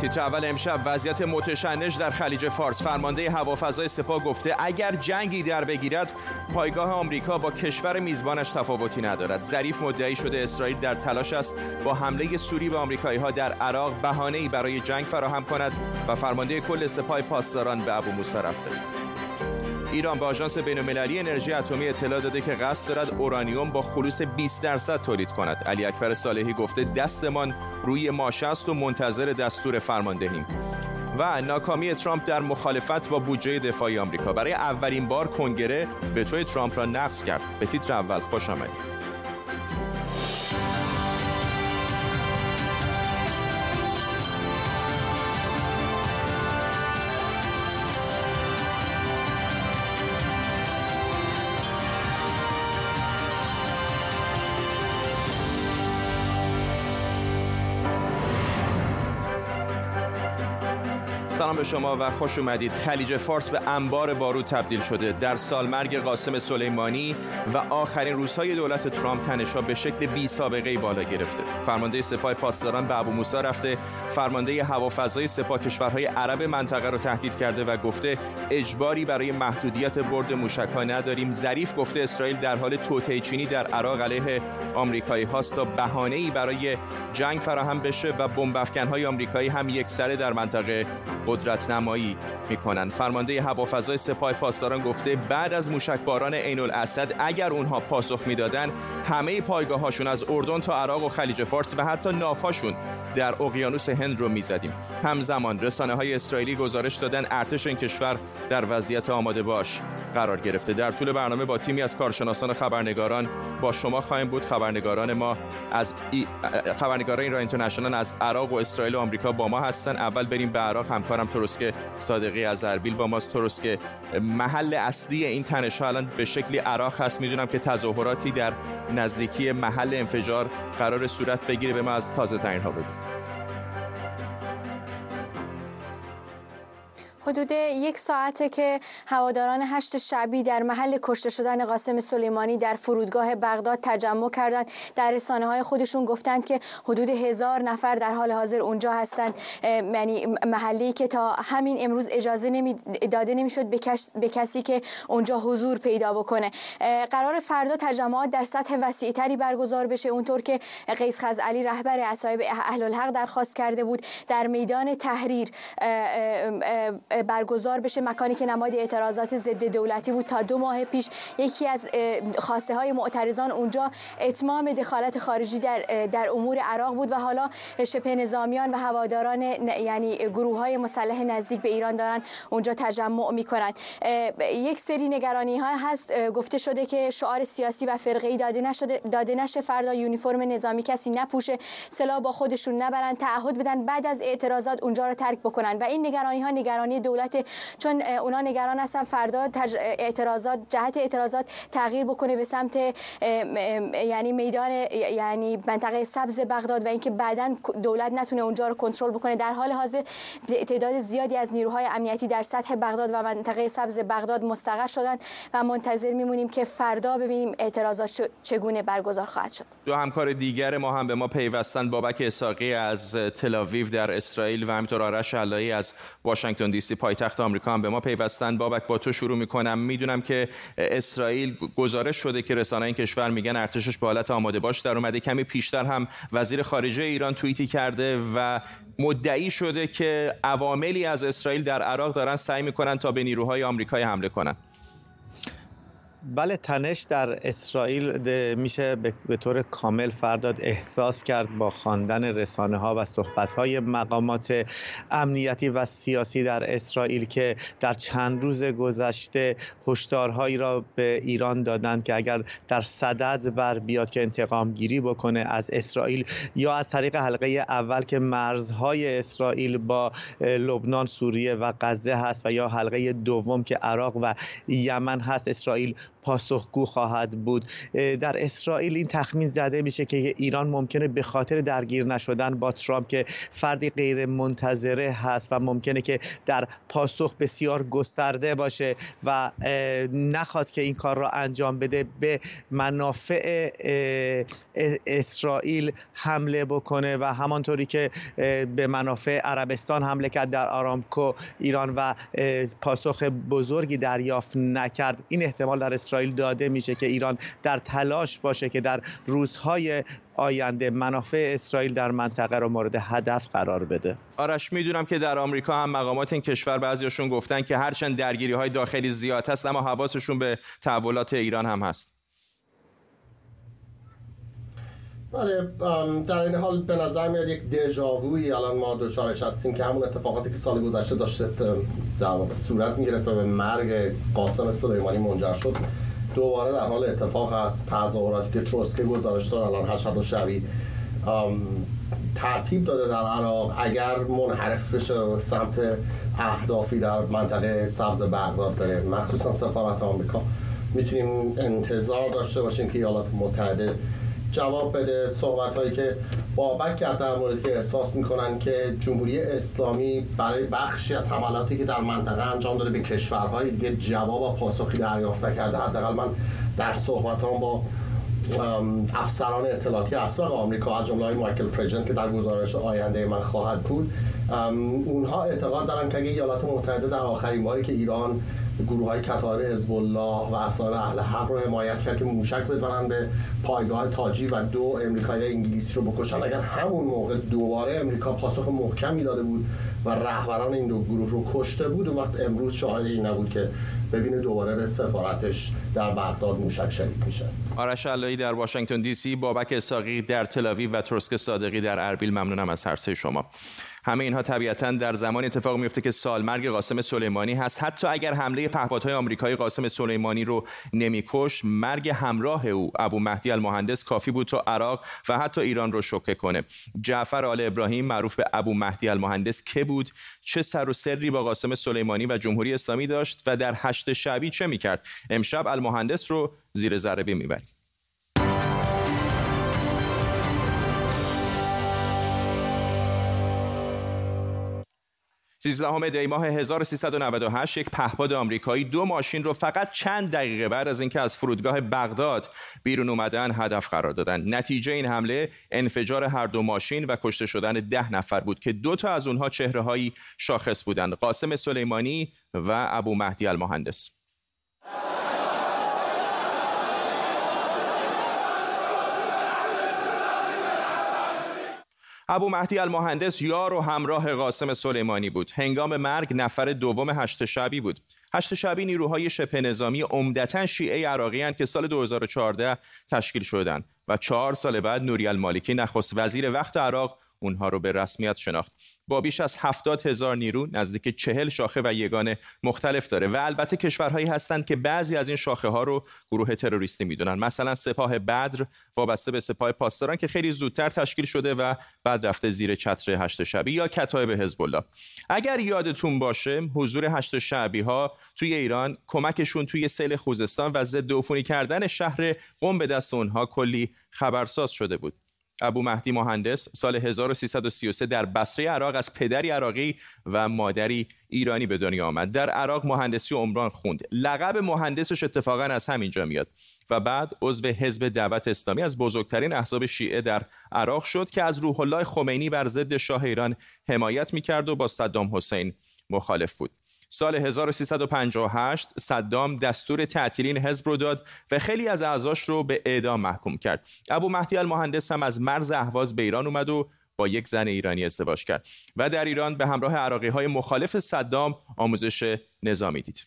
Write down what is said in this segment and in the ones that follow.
تیتر اول امشب وضعیت متشنج در خلیج فارس. فرمانده هوافضای سپاه گفته اگر جنگی در بگیرد پایگاه آمریکا با کشور میزبانش تفاوتی ندارد. ظریف مدعی شده اسرائیل در تلاش است با حمله سوری به آمریکایی ها در عراق بهانه‌ای برای جنگ فراهم کند و فرمانده کل سپاه پاسداران به ابو موسی رفته. ایران به آژانس بین‌المللی انرژی اتمی اطلاع داده که قصد دارد اورانیوم با خلوص 20 درصد تولید کند. علی اکبر صالحی گفته دستمان روی ماشه است و منتظر دستور فرماندهیم. و ناکامی ترامپ در مخالفت با بودجه دفاعی آمریکا برای اولین بار کنگره به توی ترامپ را نقض کرد. به تیتر اول خوش آمدید. سلام به شما و خوش اومدید. خلیج فارس به انبار بارود تبدیل شده. در سالمرگ قاسم سلیمانی و آخرین روزهای دولت ترامپ تنشها به شکل بی سابقه بالا گرفته. فرمانده سپاه پاسداران به ابو موسی رفته. فرمانده هوافضای سپاه کشورهای عرب منطقه رو تهدید کرده و گفته اجباری برای محدودیت برد موشک‌ها نداریم. ظریف گفته اسرائیل در حال توطئه چینی در عراق علیه آمریکایی هاست تا بهانه‌ای برای جنگ فراهم بشه و بمب افکن‌های آمریکایی هم یک سره در منطقه قدرت نمایی می‌کنند فرمانده هوافضای سپاه پاسداران گفته بعد از موشکباران عین الاسد اگر اونها پاسخ می‌دادن همه پایگاهاشون از اردن تا عراق و خلیج فارس و حتی نافاشون در اقیانوس هند رو می‌زدیم. همزمان رسانه های اسرائیلی گزارش دادن ارتش این کشور در وضعیت آماده باش. قرار گرفته. در طول برنامه با تیمی از کارشناسان خبرنگاران با شما خواهیم بود. خبرنگاران ما از ای... خبرنگاران ایران اینترنشنال از عراق و اسرائیل و آمریکا با ما هستن. اول بریم به عراق. همکارم ترسک صادقی از اربیل با ماست. ترسک محل اصلی این تنش الان به شکلی عراق هست. می‌دونم که تظاهراتی در نزدیکی محل انفجار قرار صورت بگیره. به ما از تازه ترین ها بگید حدود یک ساعته که هواداران هشت شعبی در محل کشته شدن قاسم سلیمانی در فرودگاه بغداد تجمع کردند. در رسانه های خودشون گفتند که حدود هزار نفر در حال حاضر اونجا هستند. یعنی محلی که تا همین امروز اجازه نمی داده نمی‌شد به کسی که اونجا حضور پیدا بکنه. قرار فردا تجمعات در سطح وسیعتری برگزار بشه اونطور که قیس خزعلی رهبر اصایب اهل الحق درخواست کرده بود. در میدان تحریر برگزار بشه. مکانی که نماد اعتراضات ضد دولتی بود تا دو ماه پیش یکی از خواسته های معترضان اونجا اتمام دخالت خارجی در در امور عراق بود و حالا شبه نظامیان و هواداران یعنی گروه های مسلح نزدیک به ایران دارن اونجا تجمع می‌کنن. یک سری نگرانی ها هست گفته شده که شعار سیاسی و فرقه‌ای داده نشده داده نشه. فردا یونیفرم نظامی کسی نپوشه. سلاح با خودشون نبرن. تعهد بدن. بعد از اعتراضات اونجا رو ترک بکنن. و این نگرانی ها نگرانی دولت چون اونا نگران هستن فردا اعتراضات جهت اعتراضات تغییر بکنه به سمت یعنی میدان یعنی منطقه سبز بغداد و اینکه بعدا دولت نتونه اونجا رو کنترل بکنه. در حال حاضر تعداد زیادی از نیروهای امنیتی در سطح بغداد و منطقه سبز بغداد مستقر شدن و منتظر میمونیم که فردا ببینیم اعتراضات چگونه برگزار خواهد شد. دو همکار دیگر ما هم به ما پیوستن. بابک اساقی از تل در اسرائیل و همینطور آرش علایی از واشنگتن دی سی. پایتخت آمریکا هم به ما پیوستن. بابک با تو شروع می‌کنم. می‌دونم که اسرائیل گزارش شده که رسانه این کشور میگن ارتشش به حالت آماده باش در اومده. کمی پیشتر هم وزیر خارجه ایران توییتی کرده و مدعی شده که عواملی از اسرائیل در عراق دارن سعی می‌کنن تا به نیروهای آمریکایی حمله کنن. بله تنش در اسرائیل میشه به طور کامل فرداد احساس کرد با خواندن رسانه ها و صحبت های مقامات امنیتی و سیاسی در اسرائیل که در چند روز گذشته هشدارهایی را به ایران دادند که اگر در صدد بر بیاد که انتقام گیری بکنه از اسرائیل یا از طریق حلقه اول که مرزهای اسرائیل با لبنان سوریه و غزه هست و یا حلقه دوم که عراق و یمن هست اسرائیل پاسخگو خواهد بود. در اسرائیل این تخمین زده میشه که ایران ممکنه به خاطر درگیر نشدن با ترامپ که فردی غیر منتظره هست و ممکنه که در پاسخ بسیار گسترده باشه و نخواد که این کار را انجام بده به منافع اسرائیل حمله بکنه و همانطوری که به منافع عربستان حمله کرد در آرامکو ایران و پاسخ بزرگی دریافت نکرد. این احتمال در اسرائیل داده میشه که ایران در تلاش باشه که در روزهای آینده منافع اسرائیل در منطقه رو مورد هدف قرار بده. آرش می‌دونم که در آمریکا هم مقامات این کشور بعضیاشون گفتن که هرچند درگیری های داخلی زیاد هست اما حواسشون به تحولات ایران هم هست. بله در این حال به نظر میاد یک دژاووی الان ما دچارش هستیم که همون اتفاقاتی که سال گذشته داشته در واقع صورت می‌گرفت و به مرگ قاسم سلیمانی منجر شد. دوباره در حال اتفاق است تظاهراتی که تروسکی گزارش داد الان حشد و شوی ترتیب داده در عراق. اگر منحرف بشه سمت اهدافی در منطقه سبز بغداد داره مخصوصا سفارت آمریکا می‌تونیم انتظار داشته باشیم که ایالات متحده جواب بده صحبت هایی که بابک کرد در مورد که احساس می‌کنن که جمهوری اسلامی برای بخشی از حملاتی که در منطقه انجام داده به کشورهای دیگه جواب و پاسخی دریافت نکرده. حداقل من در صحبت با افسران اطلاعاتی اسبق آمریکا از جمله مایکل پریجنت که در گزارش آینده من خواهد بود. اونها اعتقاد دارن که اگه ایالات متحده در آخرین باری که ایران گروه های کتائب حزب الله و عصائب اهل حق رو حمایت کرد که موشک بزنن به پایگاه تاجی و دو امریکایی انگلیسی رو بکشن. اگر همون موقع دوباره امریکا پاسخ محکمی داده بود و رهبران این دو گروه رو کشته بود اون وقت امروز شاهد این نبود که ببینه دوباره به سفارتش در بغداد موشک شریک میشه. آرش علایی در واشنگتن دی سی بابک اساقی در تلاویو و ترسک صادقی در اربیل. ممنونم از هر شما. همه اینها طبیعتا در زمان اتفاق میفته که سالمرگ قاسم سلیمانی هست. حتی اگر حمله پهپادهای آمریکایی قاسم سلیمانی رو نمیکش مرگ همراه او ابو مهدی المهندس کافی بود تا عراق و حتی ایران رو شوکه کنه. جعفر آل ابراهیم معروف به ابو مهدی المهندس که بود چه سر و سری با قاسم سلیمانی و جمهوری اسلامی داشت و در هشت شبی چه می‌کرد؟ امشب المهندس رو زیر ضربه می‌بریم. 13 دی ماه 1398 یک پهپاد آمریکایی دو ماشین رو فقط چند دقیقه بعد از اینکه از فرودگاه بغداد بیرون اومدن هدف قرار دادن. نتیجه این حمله انفجار هر دو ماشین و کشته شدن ده نفر بود که دو تا از اونها چهره هایی شاخص بودند. قاسم سلیمانی و ابو مهدی المهندس. ابو مهدی المهندس یار و همراه قاسم سلیمانی بود. هنگام مرگ نفر دوم هشت شبی بود. هشت شبی نیروهای شبه نظامی عمدتا شیعه عراقی که سال 2014 تشکیل شدند و چهار سال بعد نوری المالکی نخست وزیر وقت عراق اونها رو به رسمیت شناخت. با بیش از هفتاد هزار نیرو نزدیک چهل شاخه و یگانه مختلف داره و البته کشورهایی هستند که بعضی از این شاخه ها رو گروه تروریستی می‌دونن. مثلا سپاه بدر وابسته به سپاه پاسداران که خیلی زودتر تشکیل شده و بعد رفته زیر چتر هشت شبی یا کتایب حزب الله اگر یادتون باشه حضور هشت شعبی ها توی ایران کمکشون توی سیل خوزستان و ضد عفونی کردن شهر قم به دست اونها کلی خبرساز شده بود. ابو مهدی مهندس سال 1333 در بصره عراق از پدری عراقی و مادری ایرانی به دنیا آمد. در عراق مهندسی عمران خوند. لقب مهندسش اتفاقا از همینجا میاد و بعد عضو حزب دعوت اسلامی از بزرگترین احزاب شیعه در عراق شد که از روح الله خمینی بر ضد شاه ایران حمایت می‌کرد و با صدام حسین مخالف بود. سال 1358 صدام دستور تعطیلین حزب رو داد و خیلی از اعضاش رو به اعدام محکوم کرد. ابو مهدی المهندس هم از مرز اهواز به ایران اومد و با یک زن ایرانی ازدواج کرد و در ایران به همراه عراقی های مخالف صدام آموزش نظامی دید.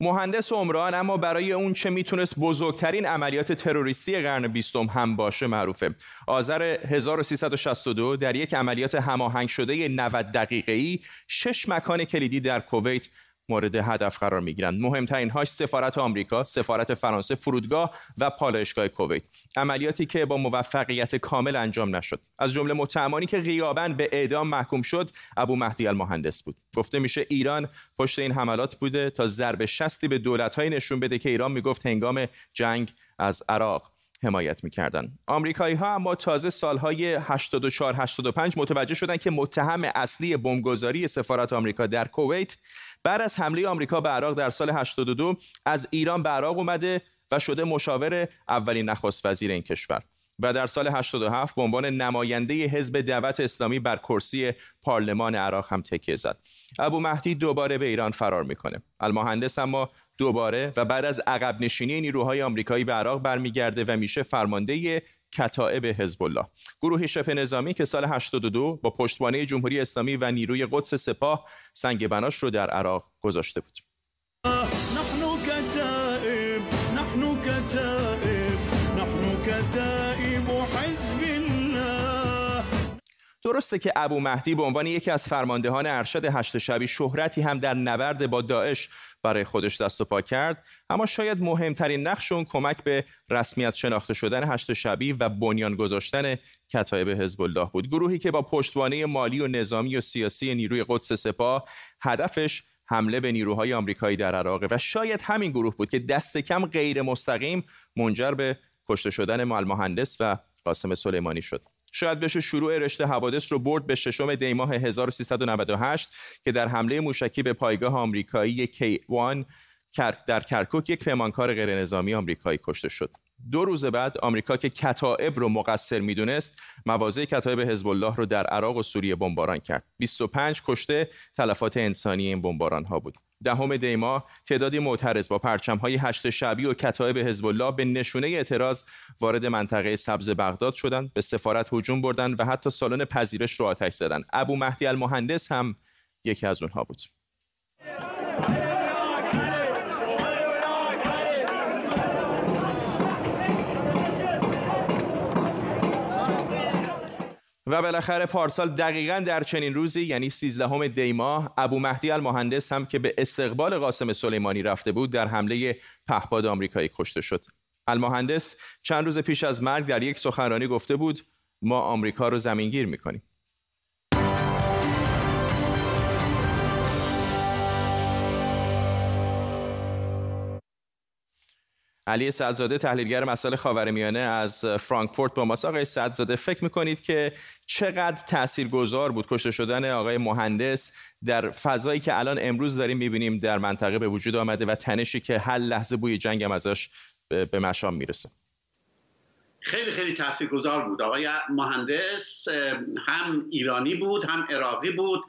مهندس عمران اما برای اون چه می‌تونست بزرگترین عملیات تروریستی قرن بیستم هم باشه معروفه. آذر 1362 در یک عملیات هماهنگ شده 90 دقیقه‌ای شش مکان کلیدی در کویت مورد هدف قرار می گیرند مهمترین هاش سفارت آمریکا سفارت فرانسه فرودگاه و پالایشگاه کویت. عملیاتی که با موفقیت کامل انجام نشد. از جمله متهمانی که غیابا به اعدام محکوم شد ابو مهدی المهندس بود. گفته میشه ایران پشت این حملات بوده تا ضرب شستی به دولت‌های نشون بده که ایران می‌گفت هنگام جنگ از عراق حمایت می‌کردند. آمریکایی ها اما تازه سالهای 84 85 متوجه شدند که متهم اصلی بمبگذاری سفارت آمریکا در کویت بعد از حمله آمریکا به عراق در سال 82 از ایران به عراق اومده و شده مشاور اولین نخست وزیر این کشور و در سال 87 به عنوان نماینده حزب دعوت اسلامی بر کرسی پارلمان عراق هم تکیه زد. ابو مهدی دوباره به ایران فرار می‌کنه. المهندس اما دوباره و بعد از عقب نشینی نیروهای آمریکایی به عراق برمیگرده و میشه فرمانده کتائب حزب الله گروه شبه نظامی که سال 82 با پشتوانه جمهوری اسلامی و نیروی قدس سپاه سنگ بناش رو در عراق گذاشته بود. درسته که ابو مهدی به عنوان یکی از فرماندهان ارشد هشت شبی شهرتی هم در نبرد با داعش برای خودش دست و پا کرد اما شاید مهمترین نقش اون کمک به رسمیت شناخته شدن هشت شبی و بنیان گذاشتن کتایب حزب الله بود. گروهی که با پشتوانه مالی و نظامی و سیاسی نیروی قدس سپاه هدفش حمله به نیروهای آمریکایی در عراق و شاید همین گروه بود که دست کم غیر مستقیم منجر به کشته شدن مهندس و قاسم سلیمانی شد. شاید بشه شروع رشته حوادث رو برد به ششم دیماه 1398 که در حمله موشکی به پایگاه آمریکایی کیوان در کرکوک یک پیمانکار غیرنظامی آمریکایی کشته شد. دو روز بعد آمریکا که کتائب رو مقصر می‌دونست مواضع کتائب حزب الله رو در عراق و سوریه بمباران کرد 25 کشته تلفات انسانی این بمباران ها بود دهم دیما تعدادی معترض با پرچم های هشت شبی و کتایب حزب الله به نشونه اعتراض وارد منطقه سبز بغداد شدند به سفارت هجوم بردند و حتی سالن پذیرش رو آتش زدند. ابو مهدی المهندس هم یکی از اونها بود. و بالاخره پارسال دقیقا در چنین روزی یعنی 13 دی ماه ابو مهدی المهندس هم که به استقبال قاسم سلیمانی رفته بود در حمله پهپاد آمریکایی کشته شد. المهندس چند روز پیش از مرگ در یک سخنرانی گفته بود ما آمریکا رو زمینگیر می‌کنیم. علی سعدزاده تحلیلگر مسائل خاورمیانه از فرانکفورت با ماست. آقای سعدزاده فکر می‌کنید که چقدر تاثیرگذار بود کشته شدن آقای مهندس در فضایی که الان امروز داریم می‌بینیم در منطقه به وجود آمده و تنشی که هر لحظه بوی جنگ هم ازش به مشام می‌رسه؟ خیلی خیلی تاثیرگذار بود. آقای مهندس هم ایرانی بود هم عراقی بود.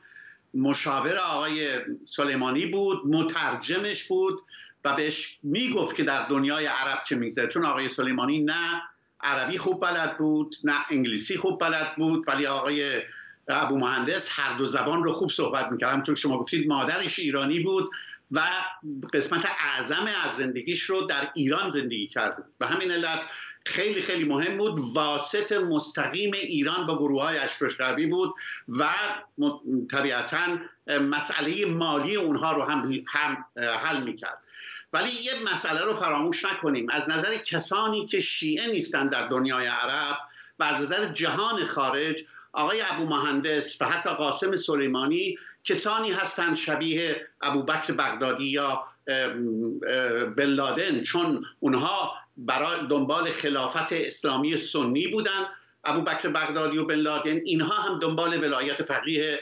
مشاور آقای سلیمانی بود مترجمش بود. و بهش می‌گفت که در دنیای عرب چه میگذره. چون آقای سلیمانی نه عربی خوب بلد بود نه انگلیسی خوب بلد بود ولی آقای ابو مهندس هر دو زبان رو خوب صحبت می‌کرد. همونطور شما گفتید مادرش ایرانی بود. و قسمت اعظم از زندگیش رو در ایران زندگی کرد و همین علت خیلی خیلی مهم بود واسط مستقیم ایران با گروه های اشترشقبی بود و طبیعتا مسئله مالی اونها رو هم, هم حل می‌کرد. ولی یه مسئله رو فراموش نکنیم. از نظر کسانی که شیعه نیستند در دنیای عرب و از نظر جهان خارج آقای ابو مهندس و حتی قاسم سلیمانی کسانی هستند شبیه ابو بکر بغدادی یا بلادن چون اونها برای دنبال خلافت اسلامی سنی بودن ابو بکر بغدادی و بن لادن اینها هم دنبال ولایت فقیه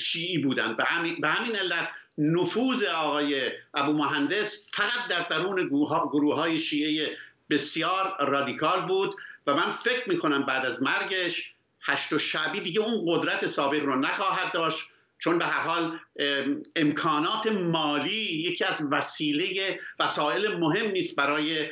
شیعی بودند. به همین, به همین علت نفوذ آقای ابو مهندس فقط در درون گروه های شیعه بسیار رادیکال بود و من فکر می‌کنم بعد از مرگش هشت و شعبی دیگه اون قدرت سابق رو نخواهد داشت. چون به هر حال امکانات مالی یکی از وسیله وسایل مهم نیست برای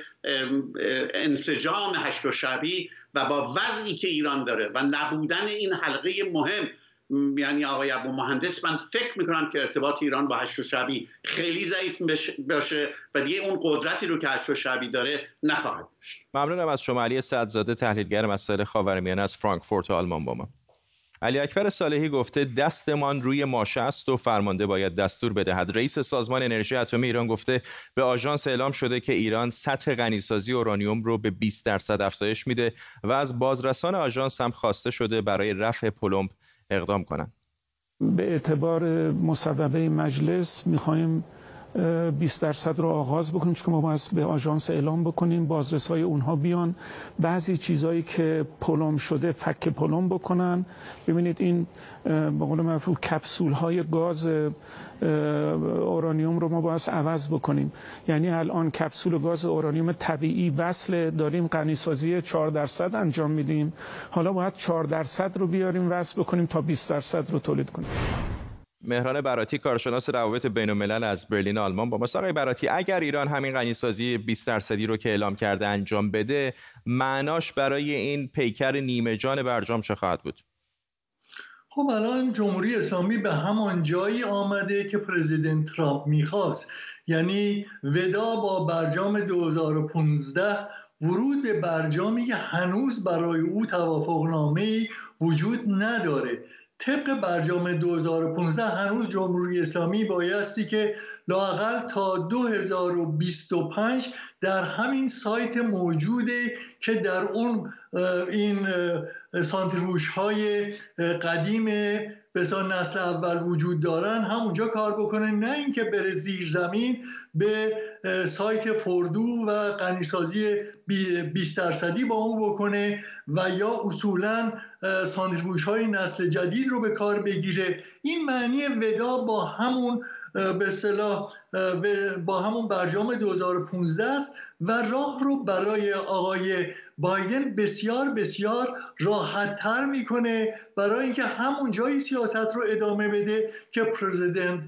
انسجام هشت و شعبی و با وضعی که ایران داره و نبودن این حلقه مهم یعنی آقای ابو مهندس من فکر می‌کنم که ارتباط ایران با هشت و شبی خیلی ضعیف باشه و دیگه اون قدرتی رو که هشت و شبی داره نخواهد داشت. ممنونم از شما. علی سعدزاده تحلیلگر مسائل خاورمیانه از فرانکفورت آلمان با ما. علی اکبر صالحی گفته دستمان روی ماشه است و فرمانده باید دستور بدهد. رئیس سازمان انرژی اتمی ایران گفته به آژانس اعلام شده که ایران سطح غنیسازی اورانیوم رو به 20 درصد افزایش میده و از بازرسان آژانس هم خواسته شده برای رفع پلمب اقدام کنند به اعتبار مصوبه مجلس می‌خواهیم 20 درصد رو آغاز بکنیم. چون ما باید به آژانس اعلام بکنیم بازرس های اونها بیان. بعضی چیزهایی که پلم شده فک پلم بکنن. ببینید این به قول معروف کپسول های گاز اورانیوم رو ما باید عوض بکنیم. یعنی الان کپسول گاز اورانیوم طبیعی وصل داریم غنیسازی 4 درصد انجام میدیم. حالا باید 4 درصد رو بیاریم وصل بکنیم تا 20 درصد رو تولید کنیم. مهران براتی کارشناس روابط بین الملل از برلین آلمان با ما آقای براتی اگر ایران همین غنیسازی 20 درصدی رو که اعلام کرده انجام بده معناش برای این پیکر نیمه جان برجام چه خواهد بود؟ خب الان جمهوری اسلامی به همان جایی آمده که پرزیدنت ترامپ می‌خواست. یعنی ودا با برجام 2015 ورود به برجامی که هنوز برای او توافقنامه وجود نداره. طبق برجام 2015 هنوز جمهوری اسلامی بایستی که لاقل تا 2025 در همین سایت موجوده که در اون این سانتریفوژ های قدیم بسان نسل اول وجود دارن همونجا کار بکنه نه اینکه بره زیر زمین به سایت فردو و قنیسازی 20 درصدی با اون بکنه و یا اصولا سانتریفوژ های نسل جدید رو به کار بگیره. این معنی ودا با همون به اصطلاح با همون برجام 2015 است. و راه رو برای آقای بایدن بسیار بسیار راحت تر می‌کنه برای اینکه همون جایی سیاست رو ادامه بده که پرزیدنت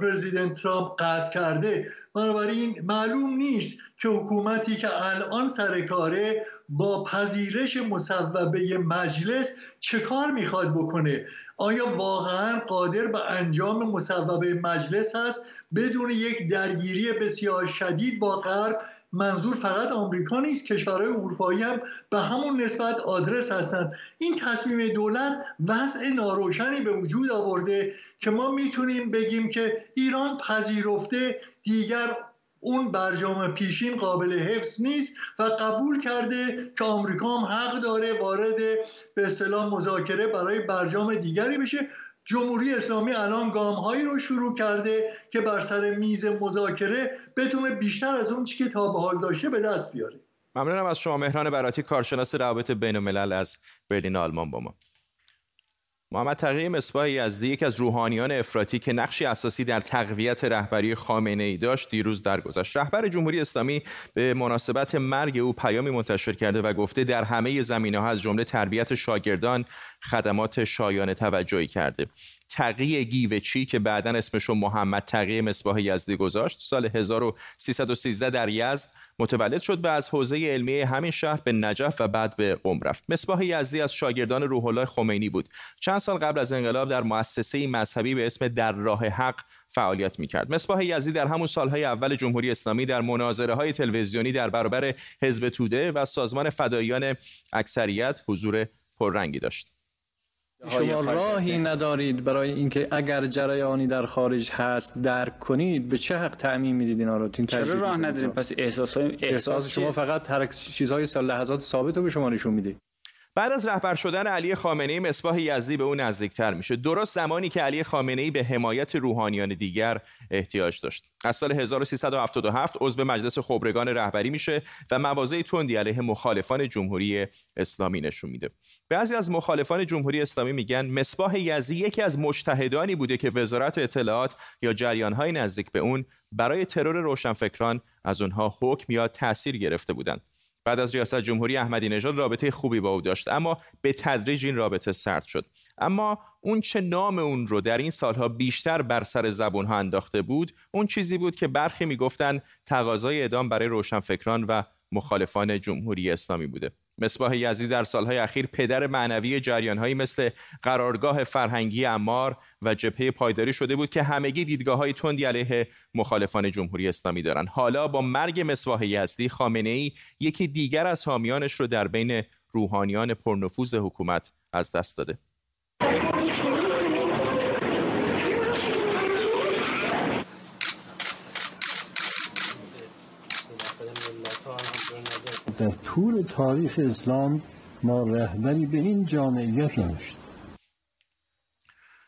پرزیدنت ترامپ قطع کرده. بنابراین معلوم نیست که حکومتی که الان سر کاره با پذیرش مصوبه مجلس چه کار می‌خواد بکنه؟ آیا واقعا قادر به انجام مصوبه مجلس هست بدون یک درگیری بسیار شدید با غرب منظور فقط آمریکا نیست کشورهای اروپایی هم به همون نسبت آدرس هستند این تصمیم دولت وضع ناروشنی به وجود آورده که ما می‌تونیم بگیم که ایران پذیرفته دیگر اون برجام پیشین قابل حفظ نیست و قبول کرده که آمریکا هم حق داره وارد به اصطلاح مذاکره برای برجام دیگری بشه. جمهوری اسلامی الان گام هایی رو شروع کرده که بر سر میز مذاکره بتونه بیشتر از اون چی که تا به حال داشته به دست بیاره. ممنونم از شما مهران براتی کارشناس روابط بین الملل از برلین آلمان با ما. محمد تقی مصباح یزدی یکی از روحانیان افراطی که نقشی اساسی در تقویت رهبری خامنه ای داشت دیروز درگذشت. رهبر جمهوری اسلامی به مناسبت مرگ او پیامی منتشر کرده و گفته در همه زمینه ها از جمله تربیت شاگردان خدمات شایان توجهی کرده. تقی گیوچی که بعدا اسمشو محمد تقی مصباح یزدی گذاشت سال 1313 در یزد متولد شد و از حوزه علمی همین شهر به نجف و بعد به قم رفت. مصباح یزدی از شاگردان روح الله خمینی بود. چند سال قبل از انقلاب در مؤسسه مذهبی به اسم در راه حق فعالیت می‌کرد. مصباح یزدی در همون سالهای اول جمهوری اسلامی در مناظره های تلویزیونی در برابر حزب توده و سازمان فداییان اکثریت حضور پررنگی داشت. شما راهی ندارید برای اینکه اگر جریانی در خارج هست درک کنید به چه حق تعمین می‌دید اینا رو؟ چرا راه نداریم؟ پس احساس احساس, احساس شما فقط هر چیزهای سال لحظات ثابت رو به شما نشون میده. بعد از رهبر شدن علی خامنه ای مصباح یزدی به او نزدیکتر میشه. درست زمانی که علی خامنه ای به حمایت روحانیان دیگر احتیاج داشت. از سال 1377 عضو مجلس خبرگان رهبری میشه و مواضع تندی علیه مخالفان جمهوری اسلامی نشون میده. بعضی از مخالفان جمهوری اسلامی میگن مصباح یزدی یکی از مجتهدانی بوده که وزارت اطلاعات یا جریانهای نزدیک به اون برای ترور روشنفکران از اونها حکم یا تاثیر گرفته بودند. بعد از ریاست جمهوری احمدی نژاد رابطه خوبی با او داشت اما به تدریج این رابطه سرد شد. اما اون چه نام اون رو در این سالها بیشتر بر سر زبون ها انداخته بود اون چیزی بود که برخی می‌گفتند تقاضای اعدام برای روشنفکران و مخالفان جمهوری اسلامی بوده. مصباح یزی در سالهای اخیر پدر معنوی جریانهایی مثل قرارگاه فرهنگی امار و جبهه پایداری شده بود که همگی دیدگاه های تندی علیه مخالفان جمهوری اسلامی دارند حالا با مرگ مصباح یزدی خامنه ای یکی دیگر از حامیانش رو در بین روحانیان پرنفوذ حکومت از دست داده. در طول تاریخ اسلام ما رهبری به این جامعیت نداشتیم.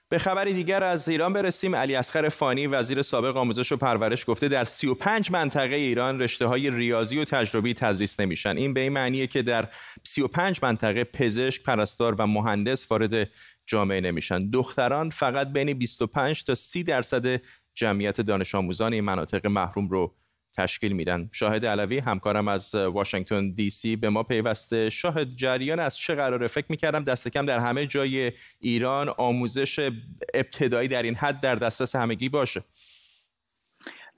به خبری دیگر از ایران برسیم. علی اصغر فانی وزیر سابق آموزش و پرورش گفته در 35 منطقه ایران رشته های ریاضی و تجربی تدریس نمیشن. این به این معنیه که در 35 منطقه پزشک پرستار و مهندس وارد جامعه نمیشن. دختران فقط بین 25 تا 30 درصد جمعیت دانش آموزان این مناطق محروم رو تشکیل میدن. شاهد علوی همکارم از واشنگتن دی سی به ما پیوسته. شاهد جریان از چه قراره؟ فکر می‌کردم دست کم در همه جای ایران آموزش ابتدایی در این حد در دسترس همگی باشه.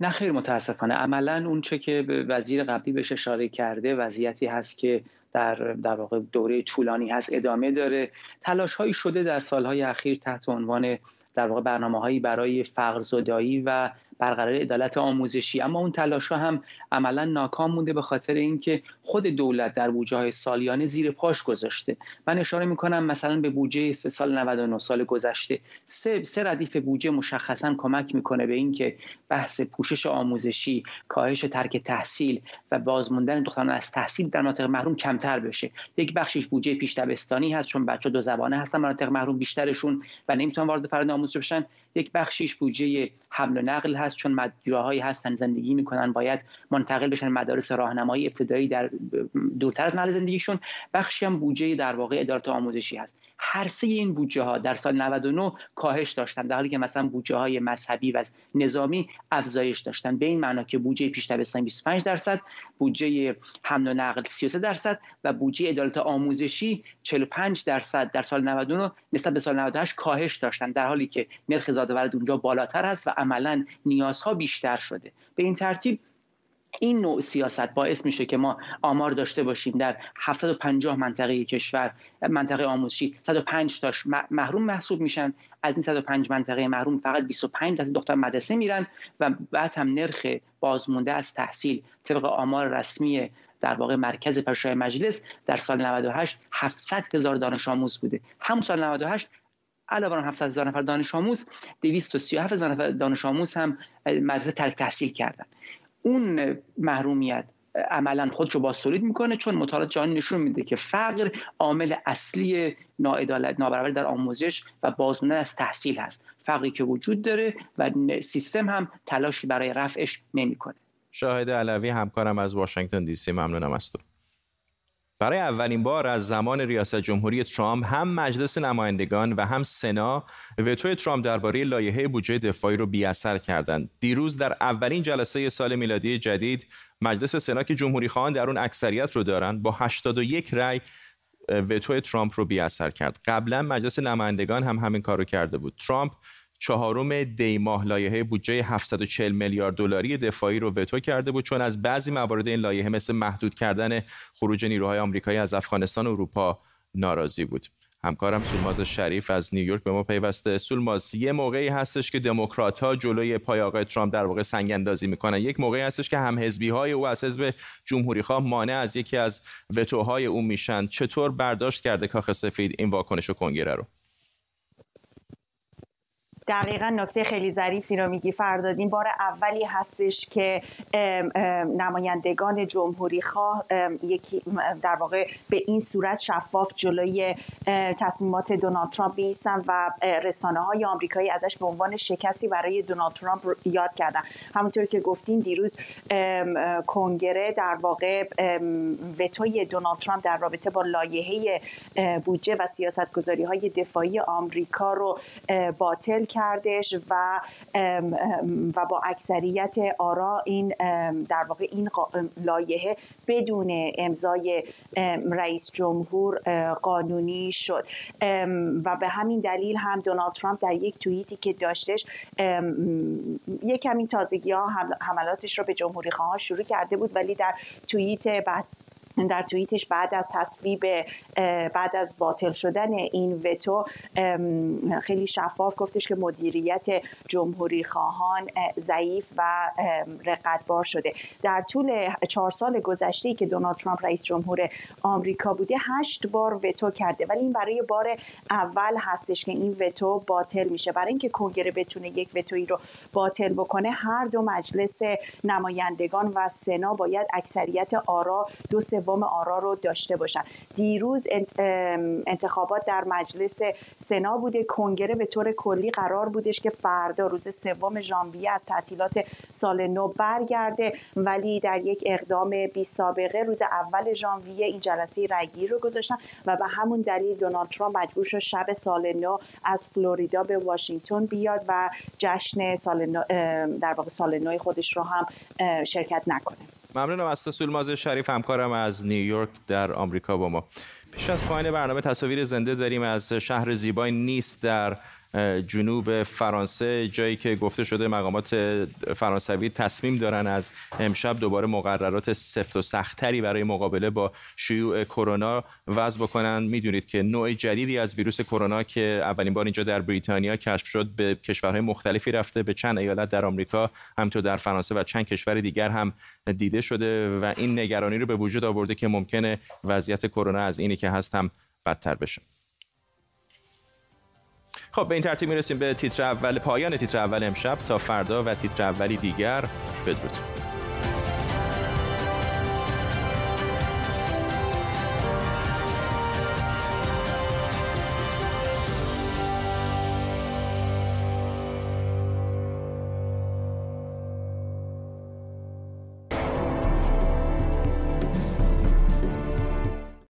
نه خیر متاسفانه. عملا اون چه که وزیر قبلی بهش اشاره کرده وضعیتی هست که در در واقع دوره طولانی هست ادامه داره. تلاش هایی شده در سالهای اخیر تحت عنوان در واقع برنامه هایی برای فقر زدایی و برقرار عدالت آموزشی. اما اون تلاش ها هم عملا ناکام مونده به خاطر اینکه خود دولت در بودجه های سالیانه زیر پاش گذاشته. من اشاره می‌کنم مثلا به بودجه سه سال 99 سال گذشته. سه, سه ردیف بودجه مشخصا کمک می‌کنه به اینکه بحث پوشش آموزشی کاهش ترک تحصیل و بازموندن دختران از تحصیل در مناطق محروم کمتر بشه. یک بخشش بودجه پیش دبستانی هست چون بچه دو زبانه هستن مناطق محروم بیشترشون و نمی‌تونن وارد فرآیند آموزش بشن. یک بخشیش بودجه حمل و نقل هست چون جاهایی هستن زندگی می‌کنن باید منتقل بشن مدارس راهنمایی ابتدایی در دورتر از محل زندگیشون. بخشی هم بودجه در واقع ادارات آموزشی هست. هر سه این بودجه ها در سال 99 کاهش داشتن در حالی که مثلا بودجه های مذهبی و نظامی افزایش داشتن. به این معنا که بودجه پیش دبستان 25 درصد بودجه حمل و نقل 33 درصد و بودجه ادارات آموزشی 45 درصد در سال 99 نسبت به سال 98 کاهش داشتن. در حالی که نرخ زاده ولد اونجا بالاتر هست و عملا نیازها بیشتر شده. به این ترتیب این نوع سیاست باعث میشه که ما آمار داشته باشیم در 750 منطقه کشور منطقه آموزشی. 105 تاش محروم محسوب میشن. از این 105 منطقه محروم فقط 25 درصد دختر مدرسه میرن و بعد هم نرخ بازمونده از تحصیل طبق آمار رسمی در واقع مرکز پژوهش مجلس در سال 98 700 هزار دانش آموز بوده. همون سال 98 علاوه بر 700 هزار نفر دانش آموز 237 هزار نفر دانش آموز هم مدرسه ترک تحصیل کردن. اون محرومیت عملا خودشو بازتولید می‌کنه چون مطالعات جهانی نشون میده که فقر عامل اصلی ناعدالت نابرابری در آموزش و بازموندن از تحصیل هست. فقری که وجود داره و سیستم هم تلاشی برای رفعش نمی‌کنه. شاهد علوی همکارم از واشنگتن دی سی ممنونم از تو. برای اولین بار از زمان ریاست جمهوری ترامپ هم مجلس نمایندگان و هم سنا وتو ترامپ درباره لایحه بودجه دفاعی رو بی‌اثر کردند. دیروز در اولین جلسه سال میلادی جدید مجلس سنا که جمهوری خواهان در اون اکثریت رو دارن با 81 رأی وتو ترامپ رو بی‌اثر کرد. قبلا مجلس نمایندگان هم همین کارو کرده بود. ترامپ چهارم دی ماه لایحه بودجه 740 میلیارد دلاری دفاعی رو وتو کرده بود چون از بعضی موارد این لایحه مثل محدود کردن خروج نیروهای آمریکایی از افغانستان و اروپا ناراضی بود. همکارم سولماز شریف از نیویورک به ما پیوسته. سولماز یه موقعی هستش که دموکرات ها جلوی پای آقای ترامپ در واقع سنگ اندازی می‌کنن. یک موقعی هستش که هم حزبی های او از حزب جمهوری خواه مانع از یکی از وتوهای او میشن. چطور برداشت کرده کاخ سفید این واکنش و کنگره رو؟ دقیقا نکته خیلی ظریفی رو میگی. فرداد این بار اولی هستش که نمایندگان جمهوری خواه یکی در واقع به این صورت شفاف جلوی تصمیمات دونالد ترامپ بیستن و رسانه های آمریکایی ازش به عنوان شکستی برای دونالد ترامپ یاد کردن. همونطور که گفتین دیروز کنگره در واقع وتوی دونالد ترامپ در رابطه با لایحه بودجه و سیاستگذاری های دفاعی آمریکا رو باطل کردش و و با اکثریت آرا این در واقع این لایحه بدون امضای رئیس جمهور قانونی شد. و به همین دلیل هم دونالد ترامپ در یک توییتی که داشتش یک کمی تازگی ها حملاتش رو به جمهوری خواه شروع کرده بود ولی در توییت بعد در توییتش بعد از تصویب بعد از باطل شدن این وتو خیلی شفاف گفتش که مدیریت جمهوری خواهان ضعیف و رقتبار شده. در طول چهار سال گذشته که دونالد ترامپ رئیس جمهور آمریکا بوده هشت بار وتو کرده. ولی این برای بار اول هستش که این وتو باطل میشه. برای اینکه کنگره بتونه یک وتویی رو باطل بکنه هر دو مجلس نمایندگان و سنا باید اکثریت آرا دو سوم آرا رو داشته باشن. دیروز انتخابات در مجلس سنا بوده. کنگره به طور کلی قرار بودش که فردا روز سوم ژانویه از تعطیلات سال نو برگرده ولی در یک اقدام بی سابقه روز اول ژانویه این جلسه رگیر رو گذاشتن و به همون دلیل دونالد ترامپ مجبور شد شب سال نو از فلوریدا به واشنگتن بیاد و جشن سال نو در واقع سال نو خودش رو هم شرکت نکنه. ممنونم از سولماز شریف همکارم از نیویورک در آمریکا با ما. پیش از پایان برنامه تصاویر زنده داریم از شهر زیبای نیست در جنوب فرانسه جایی که گفته شده مقامات فرانسوی تصمیم دارن از امشب دوباره مقررات سفت و سختری برای مقابله با شیوع کرونا وضع بکنن. می‌دونید که نوع جدیدی از ویروس کرونا که اولین بار اینجا در بریتانیا کشف شد به کشورهای مختلفی رفته به چند ایالت در آمریکا همینطور در فرانسه و چند کشور دیگر هم دیده شده و این نگرانی رو به وجود آورده که ممکنه وضعیت کرونا از اینی که هست هم بدتر بشه. خب به این ترتیب می‌رسیم به تیتر اول پایان تیتر اول امشب. تا فردا و تیتر اولی دیگر بدرود.